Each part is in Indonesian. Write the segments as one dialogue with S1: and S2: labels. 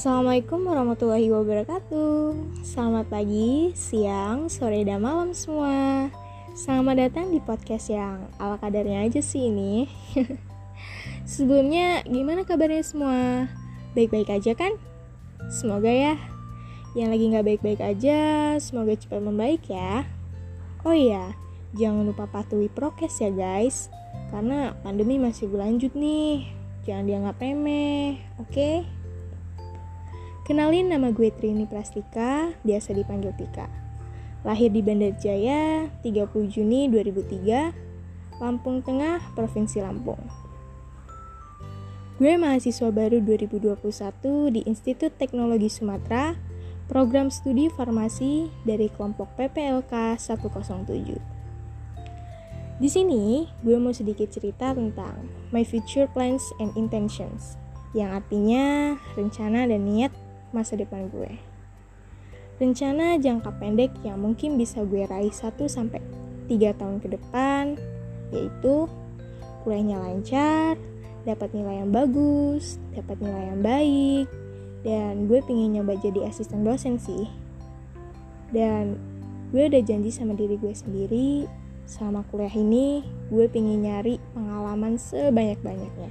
S1: Assalamualaikum warahmatullahi wabarakatuh Selamat pagi, siang, sore, dan malam semua Selamat datang di podcast yang ala kadarnya aja sih ini Sebelumnya gimana kabarnya semua? Baik-baik aja kan? Semoga ya Yang lagi gak baik-baik aja Semoga cepat membaik ya Oh iya, jangan lupa patuhi prokes ya guys Karena pandemi masih berlanjut nih Jangan dianggap remeh, oke? Okay? Kenalin nama gue Trini Prastika, biasa dipanggil Tika. Lahir di Bandar Jaya, 30 Juni 2003, Lampung Tengah, Provinsi Lampung. Gue mahasiswa baru 2021 di Institut Teknologi Sumatera, program studi farmasi dari kelompok PPLK 107. Di sini, gue mau sedikit cerita tentang my future plans and intentions, yang artinya rencana dan niat masa depan gue. Rencana jangka pendek yang mungkin bisa gue raih 1 sampai 3 tahun ke depan yaitu kuliahnya lancar, dapat nilai yang bagus, dapat nilai yang baik, dan gue pengen nyoba jadi asisten dosen sih. Dan gue udah janji sama diri gue sendiri selama kuliah ini gue pengen nyari pengalaman sebanyak-banyaknya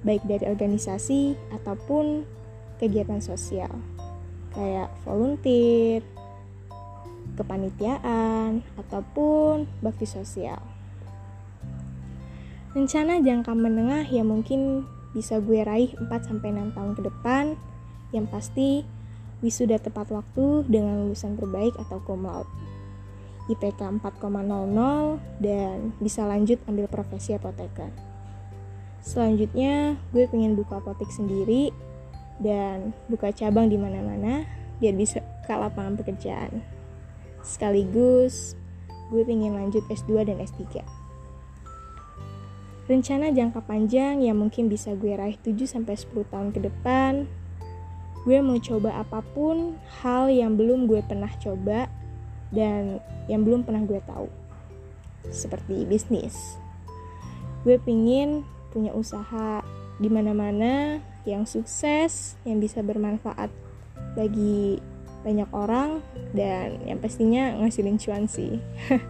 S1: baik dari organisasi ataupun kegiatan sosial kayak volunteer, kepanitiaan, ataupun bakti sosial. Rencana jangka menengah yang mungkin bisa gue raih 4-6 tahun ke depan yang pasti wisuda tepat waktu dengan lulusan terbaik atau cum laude. IPK 4,00 dan bisa lanjut ambil profesi apoteker. Selanjutnya, gue pengen buka apotek sendiri dan buka cabang di mana-mana biar bisa ke lapangan pekerjaan. Sekaligus gue pengen lanjut S2 dan S3. Rencana jangka panjang yang mungkin bisa gue raih 7-10 tahun ke depan, gue mau coba apa pun hal yang belum gue pernah coba dan yang belum pernah gue tahu. Seperti bisnis. Gue pengen punya usaha di mana-mana yang sukses, yang bisa bermanfaat bagi banyak orang dan yang pastinya ngasilin cuan sih.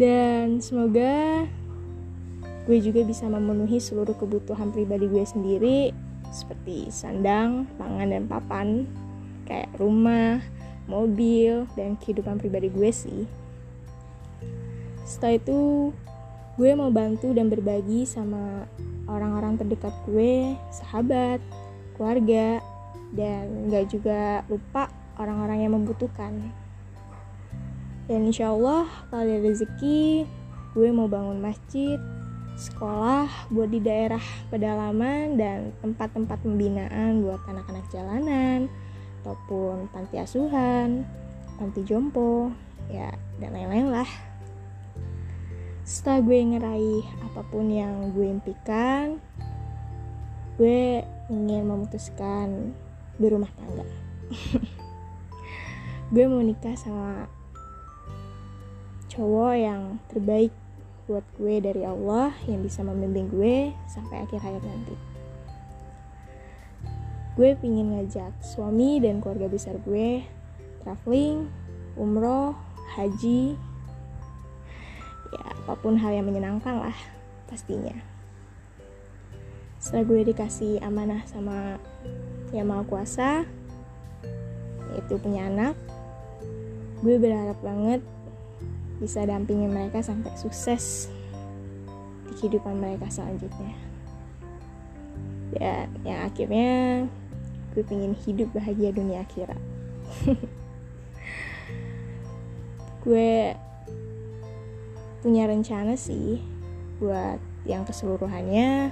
S1: dan semoga gue juga bisa memenuhi seluruh kebutuhan pribadi gue sendiri seperti sandang, pangan dan papan, kayak rumah, mobil, dan kehidupan pribadi gue sih. Setelah itu, gue mau bantu dan berbagi sama orang-orang terdekat gue, sahabat, keluarga, dan gak juga lupa orang-orang yang membutuhkan. Dan insya Allah kalau ada rezeki, gue mau bangun masjid, sekolah buat di daerah pedalaman dan tempat-tempat pembinaan buat anak-anak jalanan ataupun panti asuhan, panti jompo, ya dan lain-lain lah setelah gue ngeraih apa pun yang gue impikan gue ingin memutuskan berumah tangga. Gue mau nikah sama cowok yang terbaik buat gue dari Allah yang bisa membimbing gue sampai akhir hayat nanti. Gue pingin ngajak suami dan keluarga besar gue traveling, umroh, haji, apa pun hal yang menyenangkan lah pastinya. Setelah gue dikasih amanah sama yang maha kuasa yaitu punya anak gue berharap banget bisa dampingin mereka sampai sukses di kehidupan mereka selanjutnya. Dan yang akhirnya gue pengen hidup bahagia dunia akhirat. Gue punya rencana sih buat yang keseluruhannya.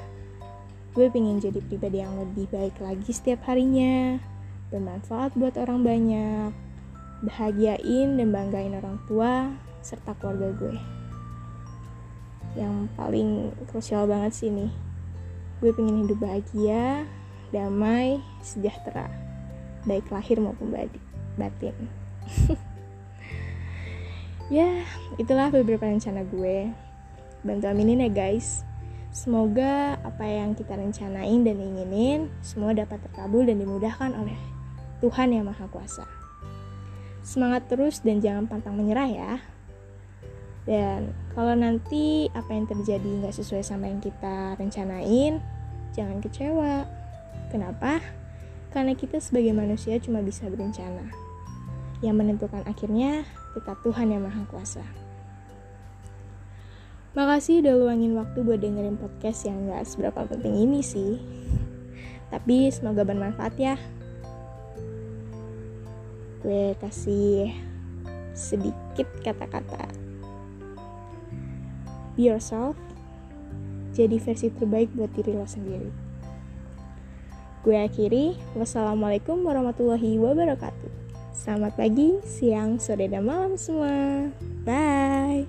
S1: Gue pengen jadi pribadi yang lebih baik lagi setiap harinya bermanfaat buat orang banyak bahagiain dan banggain orang tua serta keluarga gue. Yang paling krusial banget sih nih gue pengen hidup bahagia damai sejahtera baik lahir maupun batin ya itulah beberapa rencana gue bantu aminin ya guys Semoga apa yang kita rencanain dan inginin semua dapat terkabul dan dimudahkan oleh Tuhan Yang Maha Kuasa. Semangat terus dan jangan pantang menyerah ya. Dan kalau nanti apa yang terjadi nggak sesuai sama yang kita rencanain, jangan kecewa. Kenapa? Karena kita sebagai manusia cuma bisa berencana. Yang menentukan akhirnya tetap Tuhan Yang Maha Kuasa. Makasih udah luangin waktu buat dengerin podcast yang gak seberapa penting ini sih. Tapi semoga bermanfaat ya. Gue kasih sedikit kata-kata. Be yourself. Jadi versi terbaik buat diri lo sendiri. Gue akhiri. Wassalamualaikum warahmatullahi wabarakatuh. Selamat pagi, siang, sore, dan malam semua. Bye.